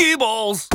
cue balls.